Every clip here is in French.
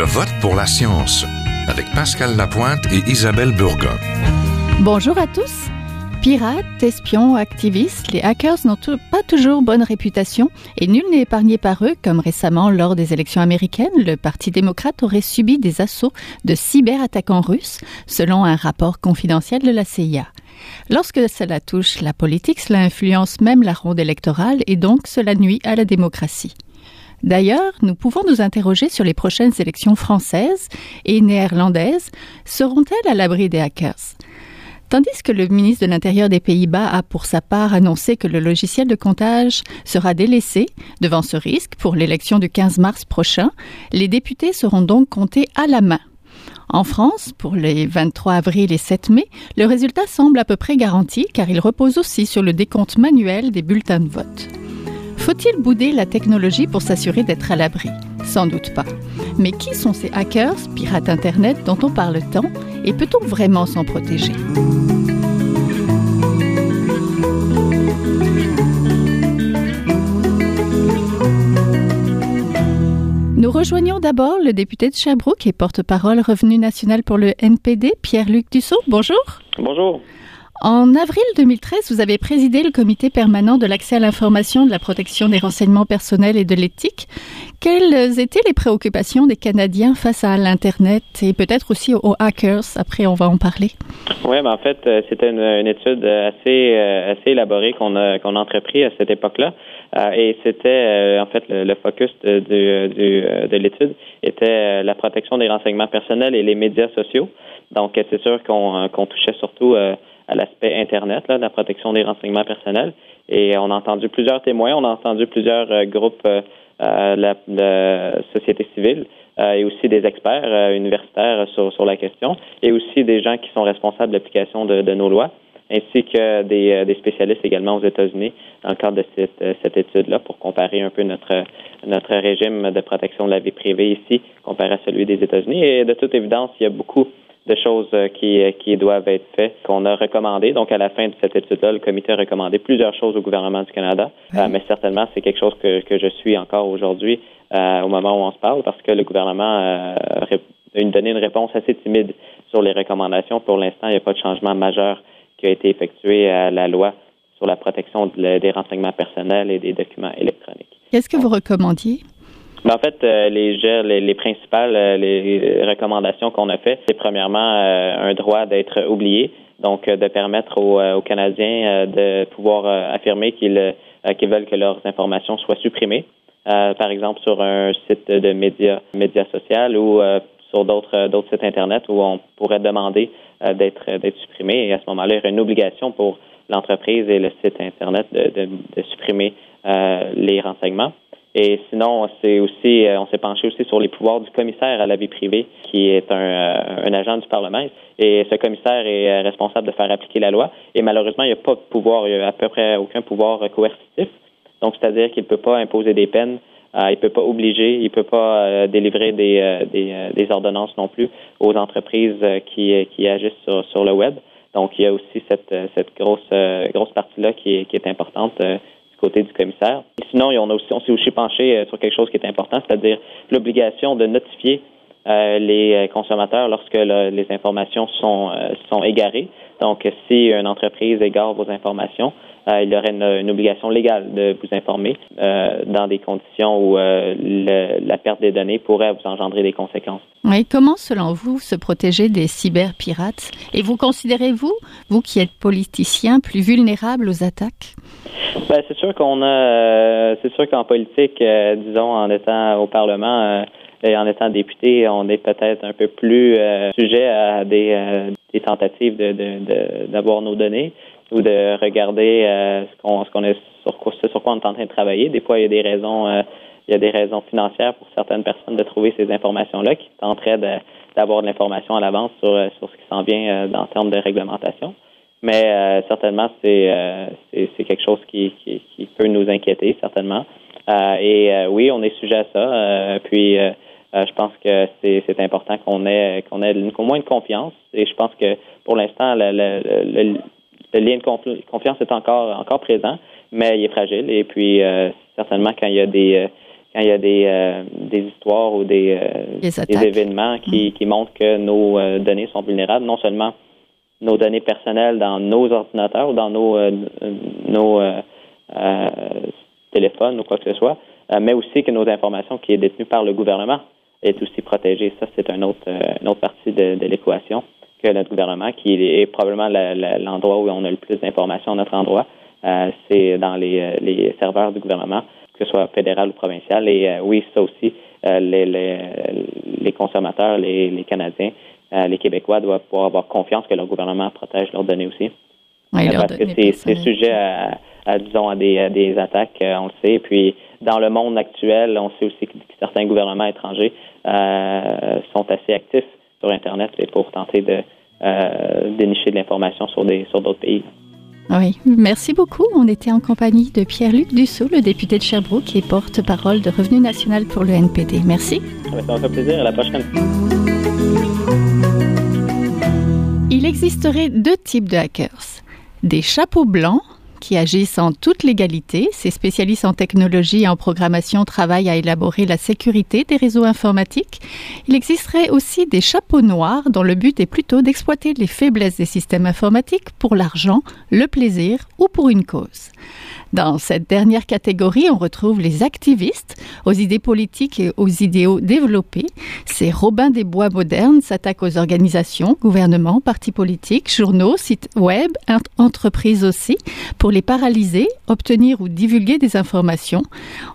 Je vote pour la science avec Pascal Lapointe et Isabelle Burgon. Bonjour à tous. Pirates, espions, activistes, les hackers n'ont pas toujours bonne réputation et nul n'est épargné par eux, comme récemment lors des élections américaines, le Parti démocrate aurait subi des assauts de cyberattaquants russes, selon un rapport confidentiel de la CIA. Lorsque cela touche la politique, cela influence même la ronde électorale et donc cela nuit à la démocratie. D'ailleurs, nous pouvons nous interroger sur les prochaines élections françaises et néerlandaises. Seront-elles à l'abri des hackers? Tandis que le ministre de l'Intérieur des Pays-Bas a pour sa part annoncé que le logiciel de comptage sera délaissé devant ce risque pour l'élection du 15 mars prochain, les députés seront donc comptés à la main. En France, pour les 23 avril et 7 mai, le résultat semble à peu près garanti car il repose aussi sur le décompte manuel des bulletins de vote. Faut-il bouder la technologie pour s'assurer d'être à l'abri? Sans doute pas. Mais qui sont ces hackers, pirates Internet dont on parle tant, et peut-on vraiment s'en protéger? Nous rejoignons d'abord le député de Sherbrooke et porte-parole Revenu national pour le NPD, Pierre-Luc Dussault. Bonjour. Bonjour. En avril 2013, vous avez présidé le comité permanent de l'accès à l'information, de la protection des renseignements personnels et de l'éthique. Quelles étaient les préoccupations des Canadiens face à l'Internet et peut-être aussi aux hackers? Après, on va en parler. Oui, mais en fait, euh, c'était une, étude assez, euh, assez élaborée qu'on a, qu'on a entrepris à cette époque-là. Euh, et c'était, en fait, le, focus de, de, de l'étude était la protection des renseignements personnels et les médias sociaux. Donc, c'est sûr qu'on, qu'on touchait surtout à l'aspect Internet, là, la protection des renseignements personnels. Et on a entendu plusieurs témoins, on a entendu plusieurs euh, groupes euh, euh la, de société civile et aussi des experts universitaires sur, sur la question et aussi des gens qui sont responsables de l'application de, de, nos lois ainsi que des, des, spécialistes également aux États-Unis dans le cadre de cette, cette étude-là pour comparer un peu notre, notre régime de protection de la vie privée ici comparé à celui des États-Unis. Et de toute évidence, il y a beaucoup de choses euh, qui, euh, qui doivent être faites, qu'on a recommandé. Donc, à la fin de cette étude-là, le comité a recommandé plusieurs choses au gouvernement du Canada, euh, mais certainement, c'est quelque chose que, que je suis encore aujourd'hui au moment où on se parle, parce que le gouvernement a donné une réponse assez timide sur les recommandations. Pour l'instant, il n'y a pas de changement majeur qui a été effectué à la loi sur la protection des renseignements personnels et des documents électroniques. Qu'est-ce que vous recommandiez? En fait, euh, les, les, les, principales euh, les recommandations qu'on a faites, c'est premièrement euh, un droit d'être oublié, donc de permettre aux, aux Canadiens de pouvoir affirmer qu'ils veulent que leurs informations soient supprimées, par exemple sur un site de médias médias ou sur d'autres d'autres sites internet où on pourrait demander d'être d'être supprimé et à ce moment-là, il y aurait une obligation pour l'entreprise et le site internet de, de, de supprimer les renseignements. Et sinon, c'est aussi, euh, on s'est penché aussi sur les pouvoirs du commissaire à la vie privée, qui est un, euh, un agent du Parlement. Et ce commissaire est euh, responsable de faire appliquer la loi. Et malheureusement, il n'y a pas de pouvoir, il n'y a à peu près aucun pouvoir coercitif. Donc, c'est-à-dire qu'il ne peut pas imposer des peines, il ne peut pas obliger, il ne peut pas délivrer des, des, des, ordonnances non plus aux entreprises qui, qui agissent sur, sur le web. Donc, il y a aussi cette, cette grosse, grosse partie-là qui qui est importante côté du commissaire. sinon, on, on s'est aussi penché euh, sur quelque chose qui est important, c'est-à-dire l'obligation de notifier les euh, consommateurs lorsque les informations sont, sont égarées. Donc, si une entreprise égare vos informations, il y aurait une, obligation légale de vous informer dans des conditions où la perte des données pourrait vous engendrer des conséquences. Oui, comment, selon vous, se protéger des cyberpirates? Et vous considérez-vous, vous qui êtes politicien, plus vulnérable aux attaques? Ben, c'est sûr qu'on a, euh, c'est sûr qu'en politique, euh, disons, en étant au Parlement euh, et en étant député, on est peut-être un peu plus sujet à des, des tentatives de, de, d'avoir nos données ou de regarder ce qu'on, ce qu'on est sur quoi, sur quoi on est en train de travailler. Des fois, il y a des raisons, il y a des raisons financières pour certaines personnes de trouver ces informations-là qui tenteraient d'avoir de l'information à l'avance sur, sur ce qui s'en vient en termes de réglementation. Mais euh, certainement, euh, c'est, quelque chose qui, qui, qui, peut nous inquiéter, certainement. Euh, et oui, on est sujet à ça. puis, je pense que c'est, important qu'on ait, qu'on ait au moins de confiance. Et je pense que pour l'instant, le, le, le, lien de confiance est encore, encore présent, mais il est fragile. Et puis, certainement, quand il y a des quand il y a des, des histoires ou des, des événements qui, mm. qui, montrent que nos données sont vulnérables, non seulement nos données personnelles dans nos ordinateurs ou dans nos, nos téléphones ou quoi que ce soit, mais aussi que nos informations qui est détenues par le gouvernement est aussi protégée. Ça, c'est un autre, une autre partie de, de l'équation que notre gouvernement, qui est probablement l'endroit où on a le plus d'informations à notre endroit, euh, c'est dans les, euh, les, serveurs du gouvernement, que ce soit fédéral ou provincial. Et euh, oui, ça aussi, les, les, les, consommateurs, les, les Canadiens, les Québécois doivent pouvoir avoir confiance que leur gouvernement protège leurs données aussi. parce que c'est sujet à, à, disons, à des, à des attaques, on le sait. Puis, dans le monde actuel, on sait aussi que certains gouvernements étrangers sont assez actifs sur Internet pour tenter de euh, dénicher de l'information sur des sur d'autres pays. Oui, merci beaucoup. On était en compagnie de Pierre-Luc Dussault, le député de Sherbrooke et porte-parole de Revenu National pour le NPD. Merci. Ça me fait plaisir. À la prochaine. Il existerait deux types de hackers. Des chapeaux blancs qui agissent en toute légalité. Ces spécialistes en technologie et en programmation travaillent à élaborer la sécurité des réseaux informatiques. Il existerait aussi des chapeaux noirs dont le but est plutôt d'exploiter les faiblesses des systèmes informatiques pour l'argent, le plaisir ou pour une cause. Dans cette dernière catégorie, on retrouve les activistes aux idées politiques et aux idéaux développés. Ces Robins des Bois modernes s'attaquent aux organisations, gouvernements, partis politiques, journaux, sites web, entreprises aussi, pour les paralyser, obtenir ou divulguer des informations.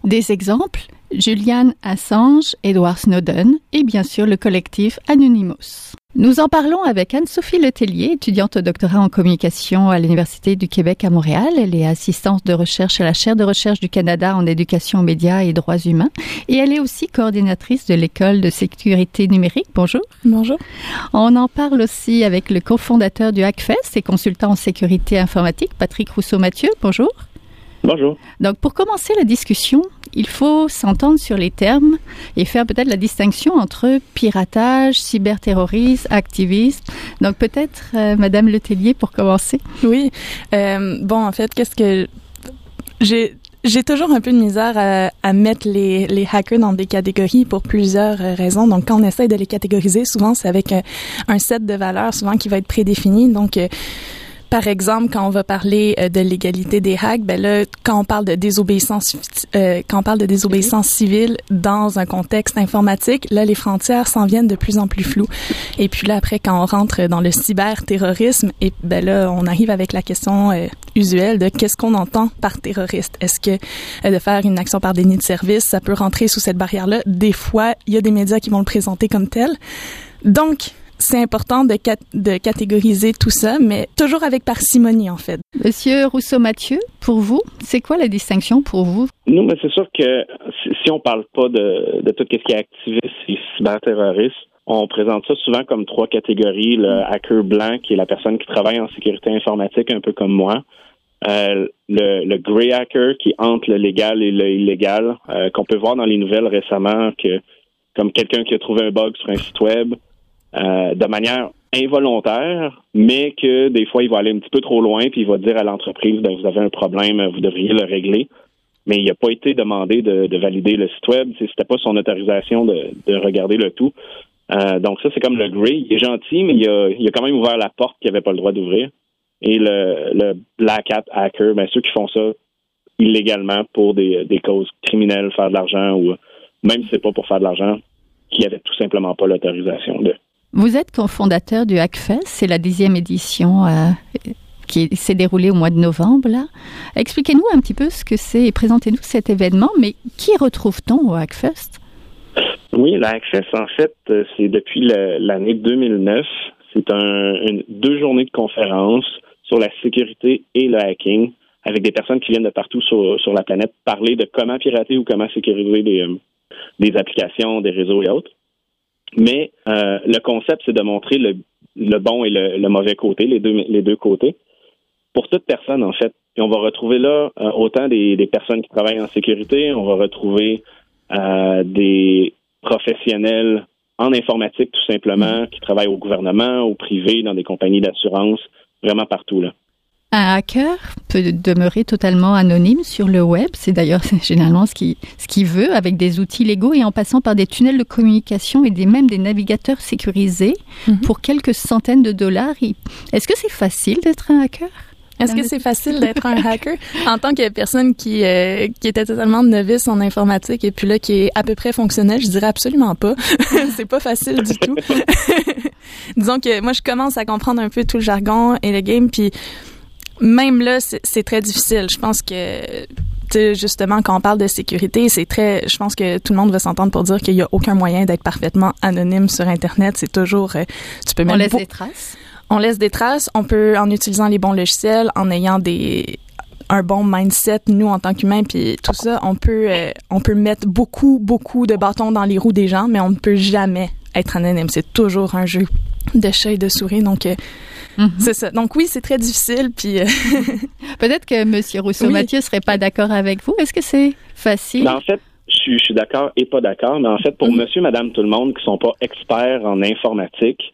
Des exemples Julian Assange, Edward Snowden et bien sûr le collectif Anonymous. Nous en parlons avec Anne-Sophie Letellier, étudiante au doctorat en communication à l'Université du Québec à Montréal. Elle est assistante de recherche à la chaire de recherche du Canada en éducation aux médias et droits humains. Et elle est aussi coordinatrice de l'école de sécurité numérique. Bonjour. Bonjour. On en parle aussi avec le cofondateur du Hackfest et consultant en sécurité informatique, Patrick Rousseau-Mathieu. Bonjour. Bonjour. Donc, pour commencer la discussion, il faut s'entendre sur les termes et faire peut-être la distinction entre piratage, cyberterrorisme, activisme. Donc, peut-être, euh, Madame Letellier, pour commencer. Oui. Euh, bon, en fait, qu'est-ce que j'ai j'ai toujours un peu de misère à, à mettre les, les, hackers dans des catégories pour plusieurs euh, raisons. Donc, quand on essaye de les catégoriser, souvent c'est avec un, un, set de valeurs, souvent qui va être prédéfini. Donc, euh, par exemple, quand on va parler euh, de l'égalité des hacks, ben là, quand on parle de désobéissance, euh, quand on parle de désobéissance civile dans un contexte informatique, là, les frontières s'en viennent de plus en plus floues. Et puis là, après, quand on rentre dans le cyberterrorisme, et ben là, on arrive avec la question euh, usuelle de qu'est-ce qu'on entend par terroriste? Est-ce que de faire une action par déni de service, ça peut rentrer sous cette barrière-là? Des fois, il y a des médias qui vont le présenter comme tel. Donc, c'est important de, de catégoriser tout ça, mais toujours avec parcimonie, en fait. Monsieur Rousseau-Mathieu, pour vous, c'est quoi la distinction pour vous? Nous, mais c'est sûr que si on parle pas de, de tout ce qui est activiste et cyberterroriste, on présente ça souvent comme trois catégories. Le hacker blanc, qui est la personne qui travaille en sécurité informatique, un peu comme moi. Euh, le, le grey hacker, qui entre le légal et le illégal, euh, qu'on peut voir dans les nouvelles récemment, que comme quelqu'un qui a trouvé un bug sur un site web, euh, de manière involontaire, mais que des fois, il va aller un petit peu trop loin, puis il va dire à l'entreprise, ben, vous avez un problème, vous devriez le régler. Mais il n'a pas été demandé de, de, valider le site web. C'était pas son autorisation de, de regarder le tout. Euh, donc ça, c'est comme le gray. Il est gentil, mais il a, il a quand même ouvert la porte qu'il n'avait pas le droit d'ouvrir. Et le, le black hat hacker, ben, ceux qui font ça illégalement pour des, des causes criminelles, faire de l'argent, ou même si c'est pas pour faire de l'argent, qui avait tout simplement pas l'autorisation de. Vous êtes cofondateur du Hackfest, c'est la dixième édition euh, qui s'est déroulée au mois de novembre. Expliquez-nous un petit peu ce que c'est et présentez-nous cet événement, mais qui retrouve-t-on au Hackfest? Oui, le Hackfest, en fait, euh, c'est depuis l'année 2009. C'est un, deux journées de conférences sur la sécurité et le hacking avec des personnes qui viennent de partout sur, la planète parler de comment pirater ou comment sécuriser des, euh, des applications, des réseaux et autres. Mais euh, le concept, c'est de montrer le, le bon et le, mauvais côté, les deux, les deux côtés, pour toute personne, en fait. Puis on va retrouver là euh, autant des, des, personnes qui travaillent en sécurité, on va retrouver euh, des professionnels en informatique, tout simplement, qui travaillent au gouvernement, au privé, dans des compagnies d'assurance, vraiment partout, là. Un hacker peut demeurer totalement anonyme sur le web. C'est d'ailleurs généralement ce qu'il ce qui veut, avec des outils légaux et en passant par des tunnels de communication et des, même des navigateurs sécurisés mhm. pour quelques centaines de dollars. Est-ce que c'est facile d'être un hacker? Est-ce que c'est facile d'être un hacker? En tant que personne qui euh, qui était totalement novice en informatique et puis là qui est à peu près fonctionnel, je dirais absolument pas. c'est pas facile du tout. Disons que moi je commence à comprendre un peu tout le jargon et le game puis même là, c'est très difficile. Je pense que justement quand on parle de sécurité, c'est très je pense que tout le monde va s'entendre pour dire qu'il y a aucun moyen d'être parfaitement anonyme sur internet, c'est toujours euh, tu peux même On laisse des traces. On laisse des traces, on peut en utilisant les bons logiciels, en ayant des un bon mindset nous en tant qu'humains puis tout ça, on peut euh, on peut mettre beaucoup beaucoup de bâtons dans les roues des gens, mais on ne peut jamais être anonyme, c'est toujours un jeu de chat et de souris donc euh, Mhm. C'est ça. Donc oui, c'est très difficile. Puis euh, peut-être que Monsieur Rousseau Mathieu serait pas d'accord avec vous. Est-ce que c'est facile? Ben, En fait, je suis, d'accord et pas d'accord. Mais en fait, pour mhm. Monsieur, Madame, tout le monde qui sont pas experts en informatique,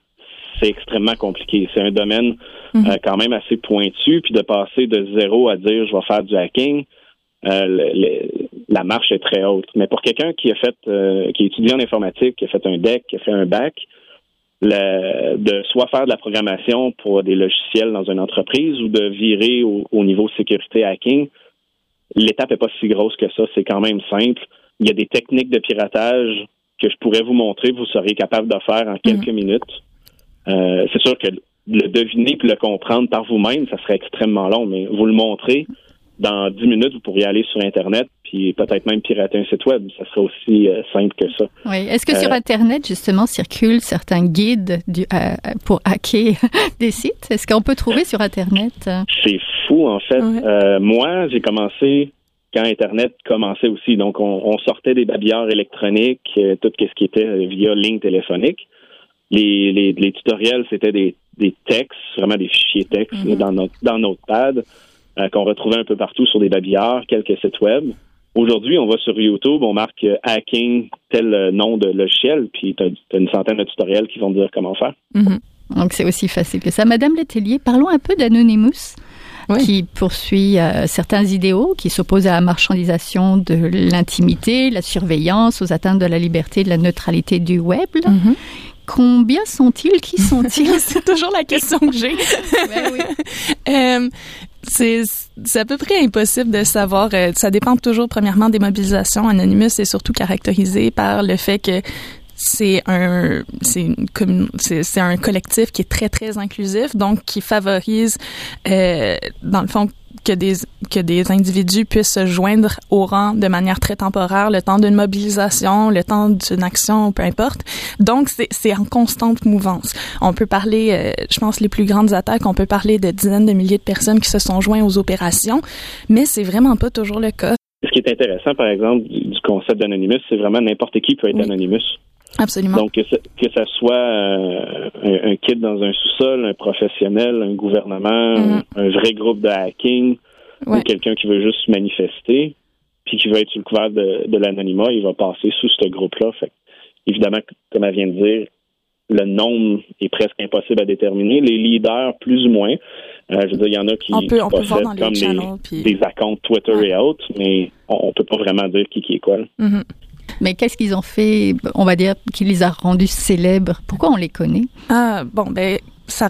c'est extrêmement compliqué. C'est un domaine mhm. euh, quand même assez pointu. Puis de passer de zéro à dire je vais faire du hacking. Euh, la marche est très haute. Mais pour quelqu'un qui a fait, qui étudie en informatique, qui a fait un DEC, qui a fait un bac, de soit faire de la programmation pour des logiciels dans une entreprise ou de virer au, niveau sécurité hacking, l'étape n'est pas si grosse que ça. C'est quand même simple. Il y a des techniques de piratage que je pourrais vous montrer, vous seriez capable de faire en quelques mhm. minutes. Euh, c'est sûr que le deviner puis le comprendre par vous-même, ça serait extrêmement long, mais vous le montrer, dans 10 minutes, vous pourriez aller sur Internet puis peut-être même pirater un site web. Ça serait aussi euh, simple que ça. Oui. Est-ce que sur euh, Internet, justement, circulent certains guides du, euh, pour hacker des sites? Est-ce qu'on peut trouver sur Internet? C'est fou, en fait. moi, j'ai commencé quand Internet commençait aussi. Donc, on, sortait des babillards électroniques, tout ce qui était via ligne téléphonique. Les, les, tutoriels, c'était des, des textes, vraiment des fichiers textes mm-hmm. dans notre dans Notepad. Euh, qu'on retrouvait un peu partout sur des babillards, quelques sites web. Aujourd'hui, on va sur YouTube, on marque euh, hacking tel euh, nom de logiciel, puis tu as, une centaine de tutoriels qui vont dire comment faire. Mhm. Donc c'est aussi facile que ça. Madame Letellier, parlons un peu d'Anonymous. qui poursuit certains idéaux, qui s'opposent à la marchandisation de l'intimité, la surveillance, aux atteintes de la liberté et de la neutralité du web. Mhm. Combien sont-ils? Qui sont-ils? C'est toujours la question que j'ai. ben oui c'est à peu près impossible de savoir. Euh, ça dépend toujours premièrement des mobilisations. Anonymous est surtout caractérisé par le fait que c'est un c'est c'est un collectif qui est très très inclusif donc qui favorise euh, dans le fond que des que des individus puissent se joindre au rang de manière très temporaire, le temps d'une mobilisation, le temps d'une action, peu importe. Donc c'est c'est en constante mouvance. On peut parler, euh, je pense les plus grandes attaques, on peut parler de dizaines de milliers de personnes qui se sont joints aux opérations, mais c'est vraiment pas toujours le cas. Ce qui est intéressant, par exemple, du concept d'anonymous, c'est vraiment n'importe qui peut être anonymous. Absolument. Donc, que, ça soit euh, un, kit dans un sous-sol, un professionnel, un gouvernement, mm-hmm. un vrai groupe de hacking, ou quelqu'un qui veut juste manifester, puis qui veut être sous le couvert de, de l'anonymat, il va passer sous ce groupe-là. Fait évidemment, comme elle vient de dire, le nombre est presque impossible à déterminer. Les leaders, plus ou moins. Euh, je veux dire, il y en a qui, on peut, on peut voir dans comme les des accounts Twitter et autres, mais on, ne peut pas vraiment dire qui, qui est quoi. Mm-hmm. Mais qu'est-ce qu'ils ont fait, on va dire, qui les a rendus célèbres. Pourquoi on les connaît? Ah, bon, ben, ça,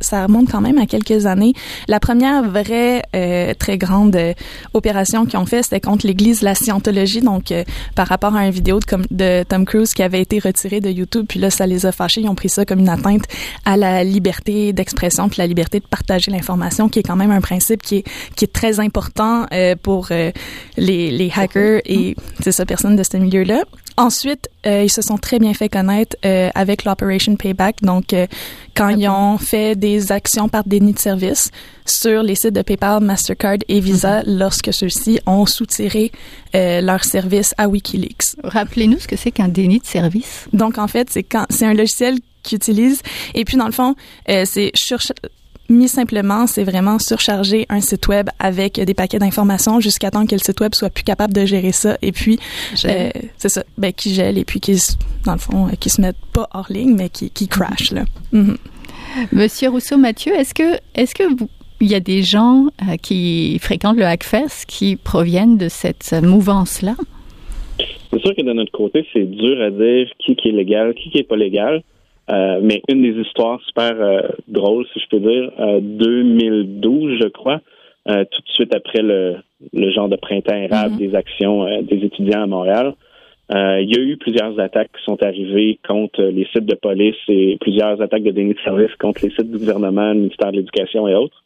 ça remonte quand même à quelques années. La première vraie euh, très grande euh, opération qu'ils ont fait, c'était contre l'Église la Scientologie, donc euh, par rapport à une vidéo de, de, Tom Cruise qui avait été retirée de YouTube, puis là ça les a fâchés, ils ont pris ça comme une atteinte à la liberté d'expression, puis la liberté de partager l'information, qui est quand même un principe qui est qui est très important pour les, les hackers et c'est ça personne de ce milieu-là. Ensuite, euh, ils se sont très bien fait connaître euh, avec l'Operation Payback. Donc, euh, quand ils ont fait des actions par déni de service sur les sites de PayPal, Mastercard et Visa, mm-hmm. lorsque ceux-ci ont soutiré leurs services à WikiLeaks. Rappelez-nous ce que c'est qu'un déni de service. Donc, en fait, c'est quand c'est un logiciel qu'ils utilisent. Et puis, dans le fond, c'est sur mis simplement, c'est vraiment surcharger un site web avec des paquets d'informations jusqu'à temps que le site web soit plus capable de gérer ça. Et puis, euh, c'est ça, ben, qui gèle et puis qui, dans le fond, qui se mettent pas hors ligne, mais qui, qui crash, là. Mhm. Monsieur Rousseau-Mathieu, est-ce que, est-ce que vous, il y a des gens euh, qui fréquentent le Hackfest qui proviennent de cette mouvance-là? C'est sûr que de notre côté, c'est dur à dire qui, qui est légal, qui, qui est pas légal. Euh, mais une des histoires super euh, drôles, si je peux dire, 2012, je crois, tout de suite après le, le genre de printemps érable mm-hmm. des actions des étudiants à Montréal, il y a eu plusieurs attaques qui sont arrivées contre les sites de police et plusieurs attaques de déni de service contre les sites du gouvernement, le ministère de l'Éducation et autres.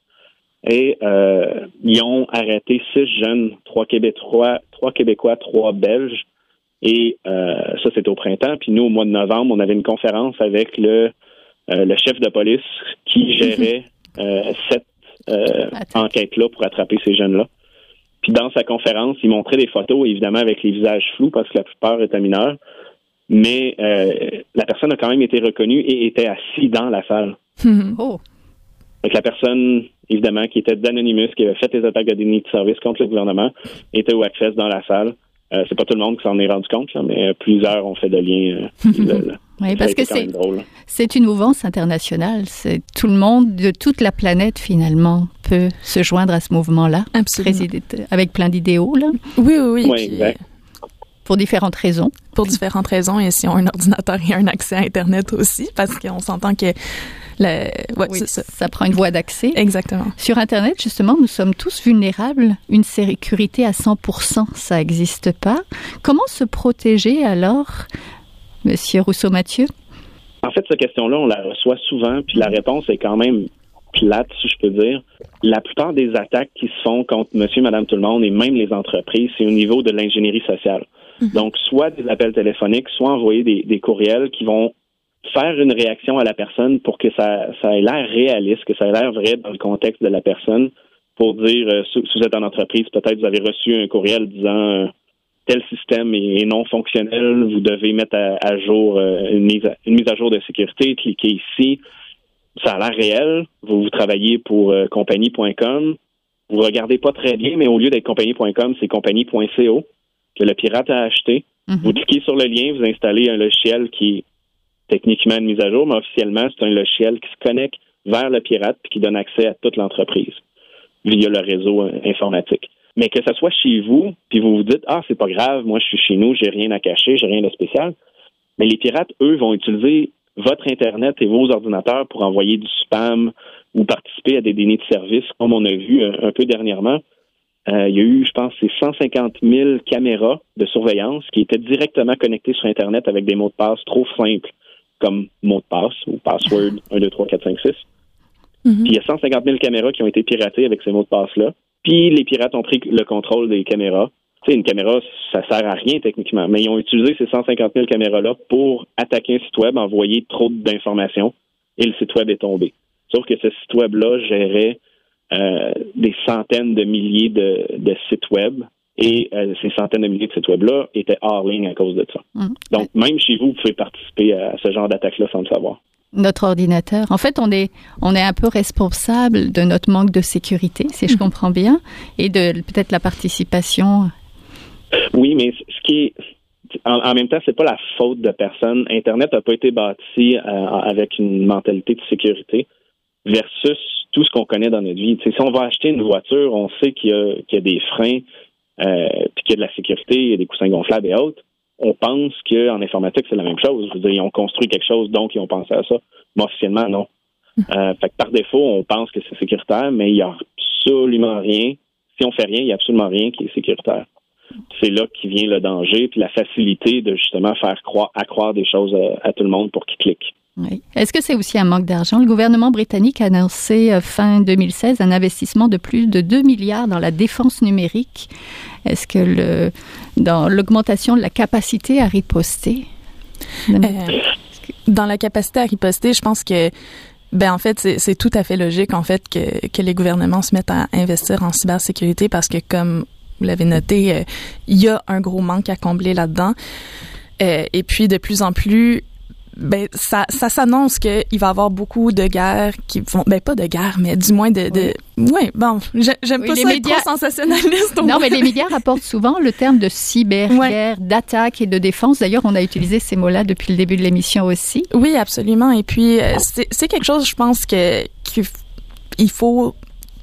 Et euh, ils ont arrêté six jeunes, trois Québécois, trois Québécois, trois Belges. Et euh, ça, c'était au printemps. Puis nous, au mois de novembre, on avait une conférence avec le, euh, le chef de police qui gérait cette enquête-là pour attraper ces jeunes-là. Puis dans sa conférence, il montrait des photos, évidemment avec les visages flous parce que la plupart étaient mineurs. Mais la personne a quand même été reconnue et était assise dans la salle. oh. Donc la personne, évidemment, qui était d'Anonymous, qui avait fait des attaques de déni de service contre le gouvernement, était au Access dans la salle. Euh, c'est pas tout le monde qui s'en est rendu compte, mais plusieurs ont fait de liens. Euh, oui, parce que c'est c'est une mouvance internationale. C'est tout le monde de toute la planète finalement peut se joindre à ce mouvement-là, avec plein d'idéaux là. Oui, oui, oui. oui pour différentes raisons. Pour différentes raisons, et si on a un ordinateur et un accès à Internet aussi, parce qu'on s'entend que oui, ça. prend une voie d'accès. Exactement. Sur Internet, justement, nous sommes tous vulnérables. Une sécurité à 100%, ça n'existe pas. Comment se protéger alors, Monsieur Rousseau-Mathieu? En fait, cette question-là, on la reçoit souvent, puis la réponse est quand même plate, si je peux dire. La plupart des attaques qui se font contre monsieur, madame, tout le monde, et même les entreprises, c'est au niveau de l'ingénierie sociale. Mhm. Donc, soit des appels téléphoniques, soit envoyer des, courriels qui vont faire une réaction à la personne pour que ça, ça ait l'air réaliste, que ça ait l'air vrai dans le contexte de la personne, pour dire, euh, si vous êtes en entreprise, peut-être vous avez reçu un courriel disant euh, tel système est, non fonctionnel, vous devez mettre à, jour euh, une, mise à, une mise à jour de sécurité, cliquez ici. Ça a l'air réel. Vous, vous travaillez pour compagnie.com. Vous regardez pas très bien, mais au lieu d'être compagnie.com, c'est compagnie.co que le pirate a acheté. Mm-hmm. Vous cliquez sur le lien, vous installez un logiciel qui techniquement une mise à jour, mais officiellement, c'est un logiciel qui se connecte vers le pirate et qui donne accès à toute l'entreprise via le réseau euh, informatique. Mais que ce soit chez vous, puis vous vous dites Ah, c'est pas grave, moi je suis chez nous, j'ai rien à cacher, j'ai rien de spécial. Mais les pirates, eux, vont utiliser votre Internet et vos ordinateurs pour envoyer du spam ou participer à des dénis de service, comme on a vu un, un peu dernièrement. Euh, il y a eu, je pense, c'est 150 000 caméras de surveillance qui étaient directement connectées sur Internet avec des mots de passe trop simples comme mot de passe ou password 1, 2, 3, 4, 5, 6. Puis il y a 150 000 caméras qui ont été piratées avec ces mots de passe-là. Puis les pirates ont pris le contrôle des caméras. Tu sais, une caméra, ça sert à rien techniquement, mais ils ont utilisé ces 150 000 caméras-là pour attaquer un site web, envoyer trop d'informations, et le site web est tombé. Sauf que ce site web-là gérait euh, des centaines de milliers de, de sites web et euh, ces centaines de milliers de sites web-là étaient hors ligne à cause de ça. Mmh. Donc, même chez vous, vous pouvez participer à ce genre d'attaque-là sans le savoir. Notre ordinateur. En fait, on est, on est un peu responsable de notre manque de sécurité, si je mmh. comprends bien, et de peut-être la participation. Oui, mais ce qui est. En, même temps, c'est pas la faute de personne. Internet n'a pas été bâti euh, avec une mentalité de sécurité versus tout ce qu'on connaît dans notre vie. si on va acheter une voiture, on sait qu'il y, y, a des freins, euh, puis qu'il y a de la sécurité, il y a des coussins gonflables et autres, on pense qu'en informatique, c'est la même chose. Je veux dire, ils ont construit quelque chose, donc ils ont pensé à ça. Mais officiellement, non. Euh, fait que par défaut, on pense que c'est sécuritaire, mais il n'y a absolument rien. Si on fait rien, il n'y a absolument rien qui est sécuritaire. C'est là qui vient le danger, puis la facilité de justement faire croire, accroire des choses à, à tout le monde pour qu'ils cliquent. Est-ce que c'est aussi un manque d'argent? Le gouvernement britannique a annoncé euh, fin 2016 un investissement de plus de 2 milliards dans la défense numérique. Est-ce que le, dans l'augmentation de la capacité à riposter? Euh, dans la capacité à riposter, je pense que ben en fait, c'est tout à fait logique en fait que, que les gouvernements se mettent à investir en cybersécurité parce que comme vous l'avez noté, euh, il y a un gros manque à combler là-dedans. et puis de plus en plus, ben ça, ça s'annonce qu'il va y avoir beaucoup de guerres qui vont ben pas de guerres mais du moins de, de ouais bon j'aime pas ça médias, être trop sensationnaliste non mais les médias rapportent souvent le terme de cyberguerre d'attaque et de défense. D'ailleurs on a utilisé ces mots-là depuis le début de l'émission aussi. Oui absolument. Et puis euh, c'est quelque chose je pense que qu'il faut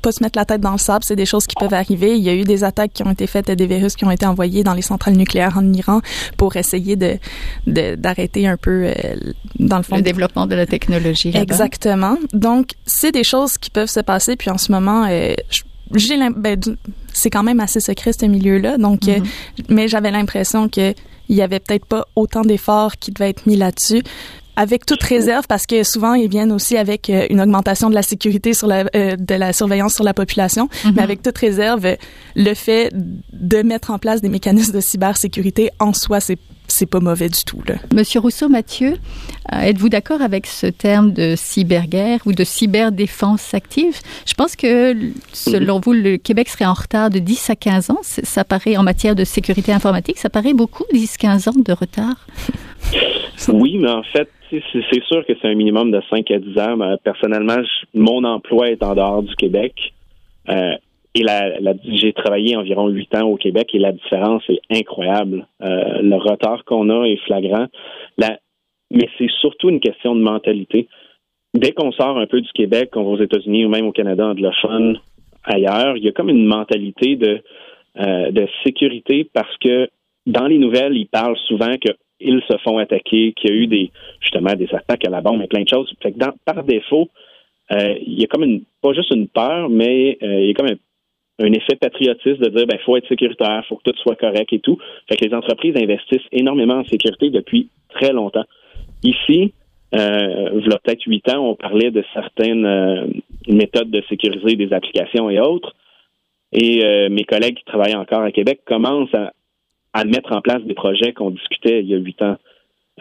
pas se mettre la tête dans le sable. C'est des choses qui peuvent arriver. Il y a eu des attaques qui ont été faites, des virus qui ont été envoyés dans les centrales nucléaires en Iran pour essayer de d'arrêter un peu, euh, dans le fond, le développement de la technologie. Exactement. Donc, c'est des choses qui peuvent se passer. Puis en ce moment, euh, j'ai ben, c'est quand même assez secret ce milieu-là. Donc, euh, mm-hmm. mais j'avais l'impression que il y avait peut-être pas autant d'efforts qui devaient être mis là-dessus avec toute réserve parce que souvent ils viennent aussi avec euh, une augmentation de la sécurité sur la euh, de la surveillance sur la population mais mhm. avec toute réserve le fait de mettre en place des mécanismes de cybersécurité en soi c'est c'est pas mauvais du tout. Là. Monsieur Rousseau, Mathieu, euh, êtes-vous d'accord avec ce terme de cyberguerre ou de cyberdéfense active? Je pense que, selon vous, le Québec serait en retard de 10 à 15 ans. Ça paraît, en matière de sécurité informatique, ça paraît beaucoup, 10-15 ans de retard. Oui, mais en fait, c'est sûr que c'est un minimum de 5 à 10 ans. Personnellement, mon emploi est en dehors du Québec. Euh, et j'ai travaillé environ 8 ans au Québec et la différence est incroyable. Euh, le retard qu'on a est flagrant. mais c'est surtout une question de mentalité. Dès qu'on sort un peu du Québec, qu'on va aux États-Unis ou même au Canada anglophone, ailleurs, il y a comme une mentalité de, euh, sécurité parce que dans les nouvelles, ils parlent souvent que ils se font attaquer, qu'il y a eu des justement des attaques à la bombe et plein de choses. Fait par défaut, euh, il y a comme une pas juste une peur, mais il y a comme un, effet patriotiste de dire ben faut être sécuritaire, faut que tout soit correct et tout. Fait que les entreprises investissent énormément en sécurité depuis très longtemps. Ici, euh, il y a peut-être huit ans, on parlait de certaines euh, méthodes de sécuriser des applications et autres. Et mes collègues qui travaillent encore à Québec commencent à, mettre en place des projets qu'on discutait il y a huit ans.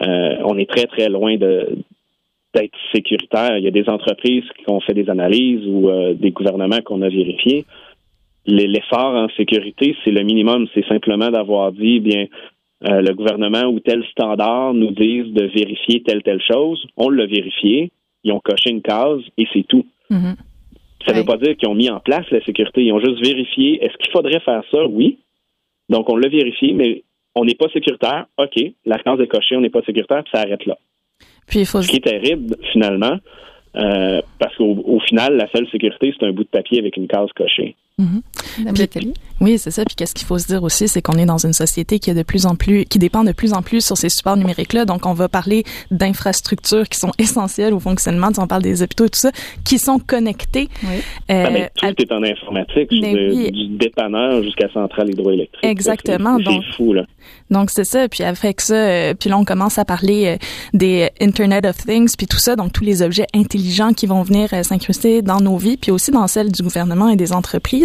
Euh, on est très, très loin de d'être sécuritaire. Il y a des entreprises qui ont fait des analyses ou euh, des gouvernements qu'on a vérifiés. L'effort en sécurité, c'est le minimum. C'est simplement d'avoir dit, bien, euh, le gouvernement ou tel standard nous disent de vérifier telle, telle chose. On l'a vérifié. Ils ont coché une case et c'est tout. Mm-hmm. Ça ne veut pas dire qu'ils ont mis en place la sécurité. Ils ont juste vérifié. Est-ce qu'il faudrait faire ça? Oui. Donc, on l'a vérifié, mais on n'est pas sécuritaire. OK, la case est cochée, on n'est pas sécuritaire, puis ça arrête là. Puis il faut... Ce qui est terrible, finalement, euh, parce qu'au final, la seule sécurité, c'est un bout de papier avec une case cochée. Mm-hmm. oui, c'est ça. Puis qu'est-ce qu'il faut se dire aussi, c'est qu'on est dans une société qui est de plus en plus, qui dépend de plus en plus sur ces supports numériques-là. Donc, on va parler d'infrastructures qui sont essentielles au fonctionnement. on parle des hôpitaux et tout ça, qui sont connectés. Oui. Euh, tout est en informatique, du dépanneur jusqu'à centrale hydroélectrique. Exactement. C'est fou là. Donc c'est ça. Puis avec ça, euh, puis là on commence à parler euh, des Internet of Things, puis tout ça. Donc tous les objets intelligents qui vont venir euh, s'incruster dans nos vies, puis aussi dans celles du gouvernement et des entreprises.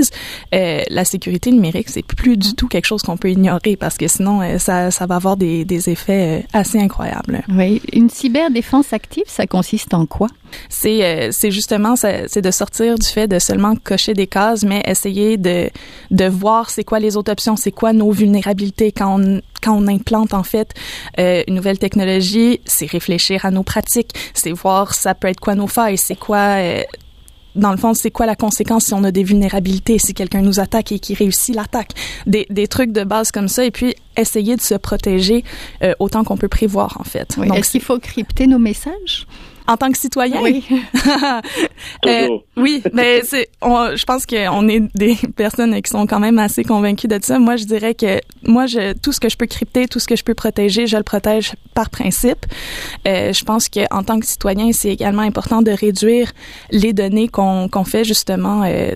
La sécurité numérique, c'est plus du tout quelque chose qu'on peut ignorer parce que sinon ça, ça va avoir des, des effets assez incroyables. Oui, une cyberdéfense active, ça consiste en quoi? C'est c'est justement c'est de sortir du fait de seulement cocher des cases, mais essayer de de voir c'est quoi les autres options, c'est quoi nos vulnérabilités quand on quand on implante en fait euh, une nouvelle technologie, c'est réfléchir à nos pratiques, c'est voir ça peut être quoi nos failles, c'est quoi euh, dans le fond, c'est quoi la conséquence si on a des vulnérabilités, si quelqu'un nous attaque et qui réussit l'attaque, des, des, trucs de base comme ça, et puis essayer de se protéger euh, autant qu'on peut prévoir en fait. Est-ce qu'il faut crypter nos messages? En tant que citoyen? Oui. euh, oui, mais c'est, je pense qu'on est des personnes qui sont quand même assez convaincues de ça. Moi, je dirais que moi, je, tout ce que je peux crypter, tout ce que je peux protéger, je le protège par principe. Euh, je pense qu'en tant que citoyen, c'est également important de réduire les données qu'on qu'on fait justement. Euh,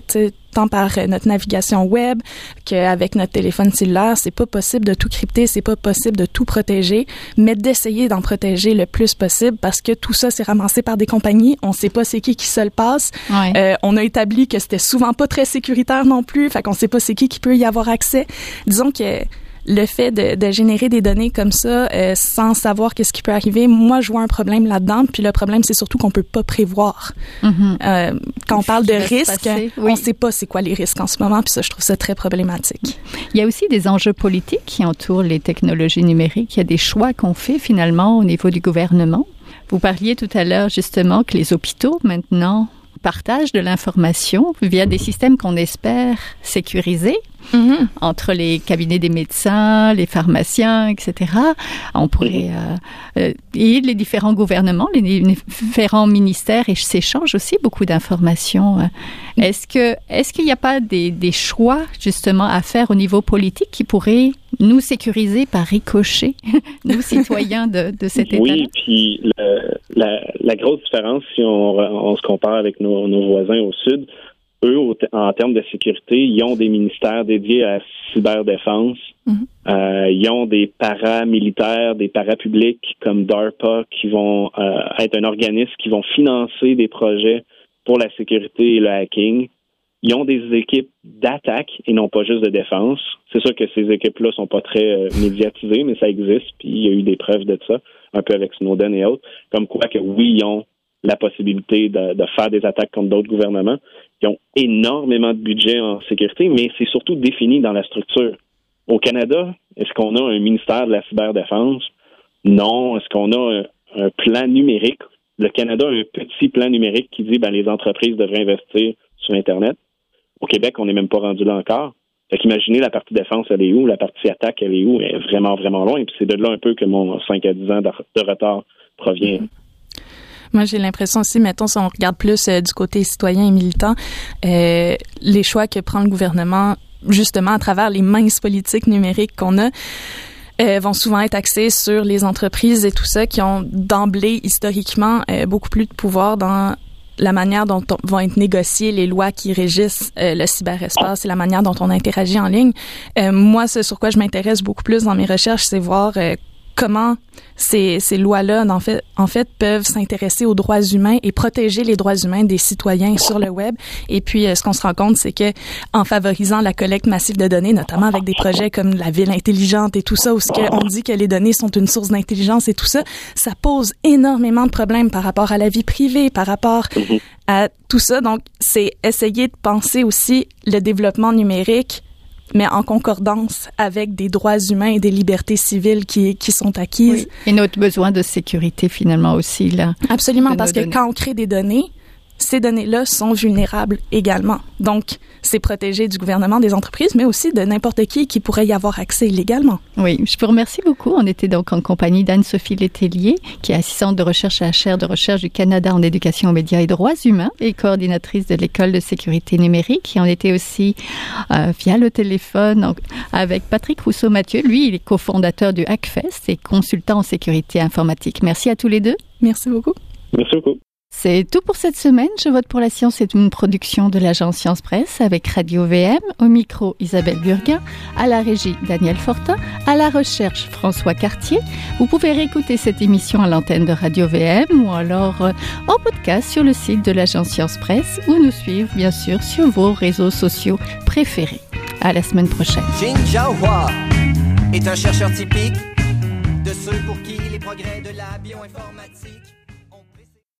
tant par euh, notre navigation web qu'avec notre téléphone cellulaire. C'est pas possible de tout crypter, c'est pas possible de tout protéger, mais d'essayer d'en protéger le plus possible parce que tout ça c'est ramassé par des compagnies. On sait pas c'est qui qui se le passe. Euh, on a établi que c'était souvent pas très sécuritaire non plus. Fait qu'on sait pas c'est qui qui peut y avoir accès. Disons que le fait de, de, générer des données comme ça euh, sans savoir qu'est-ce qui peut arriver, moi je vois un problème là-dedans. Puis le problème c'est surtout qu'on peut pas prévoir. Mm-hmm. euh, quand on parle de risques, on ne sait pas c'est quoi les risques en ce moment. Puis ça, je trouve ça très problématique. Il y a aussi des enjeux politiques qui entourent les technologies numériques. Il y a des choix qu'on fait finalement au niveau du gouvernement. Vous parliez tout à l'heure justement que les hôpitaux maintenant partage de l'information via des systèmes qu'on espère sécurisés Mhm. entre les cabinets des médecins, les pharmaciens, etc. On pourrait euh, euh, et les différents gouvernements, les différents ministères et s'échangent aussi beaucoup d'informations. Est-ce que est-ce qu'il n'y a pas des, des, choix justement à faire au niveau politique qui pourraient nous sécuriser par ricochet, nous citoyens de, de cet État? Oui, puis la, la, grosse différence si on, on se compare avec nos, nos voisins au sud, eux, en termes de sécurité, ils ont des ministères dédiés à la cyberdéfense. Mhm. euh, ils ont des paramilitaires, des parapublics comme DARPA qui vont euh, être un organisme qui vont financer des projets pour la sécurité et le hacking. Ils ont des équipes d'attaque et non pas juste de défense. C'est sûr que ces équipes-là sont pas très euh, médiatisées, mais ça existe. Puis il y a eu des preuves de ça, un peu avec Snowden et autres, comme quoi que oui, ils ont la possibilité de, faire des attaques contre d'autres gouvernements. Ils ont énormément de budget en sécurité, mais c'est surtout défini dans la structure. Au Canada, est-ce qu'on a un ministère de la cyberdéfense? Non. Est-ce qu'on a un, plan numérique? Le Canada a un petit plan numérique qui dit ben, les entreprises devraient investir sur Internet. Au Québec, on n'est même pas rendu là encore. Fait qu'imaginez la partie défense, elle est où? La partie attaque, elle est où? Elle est vraiment, vraiment loin. Puis c'est de là un peu que mon 5 à 10 ans de, retard provient. Moi, j'ai l'impression aussi, mettons, si on regarde plus euh, du côté citoyen et militant, euh, les choix que prend le gouvernement, justement, à travers les minces politiques numériques qu'on a, euh, vont souvent être axés sur les entreprises et tout ça qui ont d'emblée historiquement beaucoup plus de pouvoir dans la manière dont vont être négociées les lois qui régissent le cyberespace et la manière dont on interagit en ligne. moi, ce sur quoi je m'intéresse beaucoup plus dans mes recherches, c'est voir comment ces, ces lois-là, en fait, en fait, peuvent s'intéresser aux droits humains et protéger les droits humains des citoyens sur le web. Et puis, euh, ce qu'on se rend compte, c'est que en favorisant la collecte massive de données, notamment avec des projets comme la ville intelligente et tout ça, où on dit que les données sont une source d'intelligence et tout ça, ça pose énormément de problèmes par rapport à la vie privée, par rapport à tout ça. Donc, c'est essayer de penser aussi le développement numérique mais en concordance avec des droits humains et des libertés civiles qui, qui sont acquises. Et notre besoin de sécurité finalement aussi là. Absolument, parce que quand on crée des données, ces données-là sont vulnérables également. Donc, c'est protégé du gouvernement, des entreprises, mais aussi de n'importe qui qui pourrait y avoir accès illégalement. Oui, je vous remercie beaucoup. On était donc en compagnie d'Anne-Sophie Letellier, qui est assistante de recherche à la chaire de recherche du Canada en éducation aux médias et droits humains et coordinatrice de l'école de sécurité numérique. Et on était aussi euh, via le téléphone avec Patrick Rousseau-Mathieu. Lui, il est cofondateur du Hackfest et consultant en sécurité informatique. Merci à tous les deux. Merci beaucoup. Merci beaucoup. C'est tout pour cette semaine. Je vote pour la science est une production de l'agence Science Presse avec Radio VM, au micro Isabelle Burguin, à la régie Daniel Fortin, à la recherche François Cartier. Vous pouvez réécouter cette émission à l'antenne de Radio VM ou alors euh, en podcast sur le site de l'agence Science Presse ou nous suivre bien sûr sur vos réseaux sociaux préférés. À la semaine prochaine. Jin Hua est un chercheur typique de ceux pour qui les progrès de la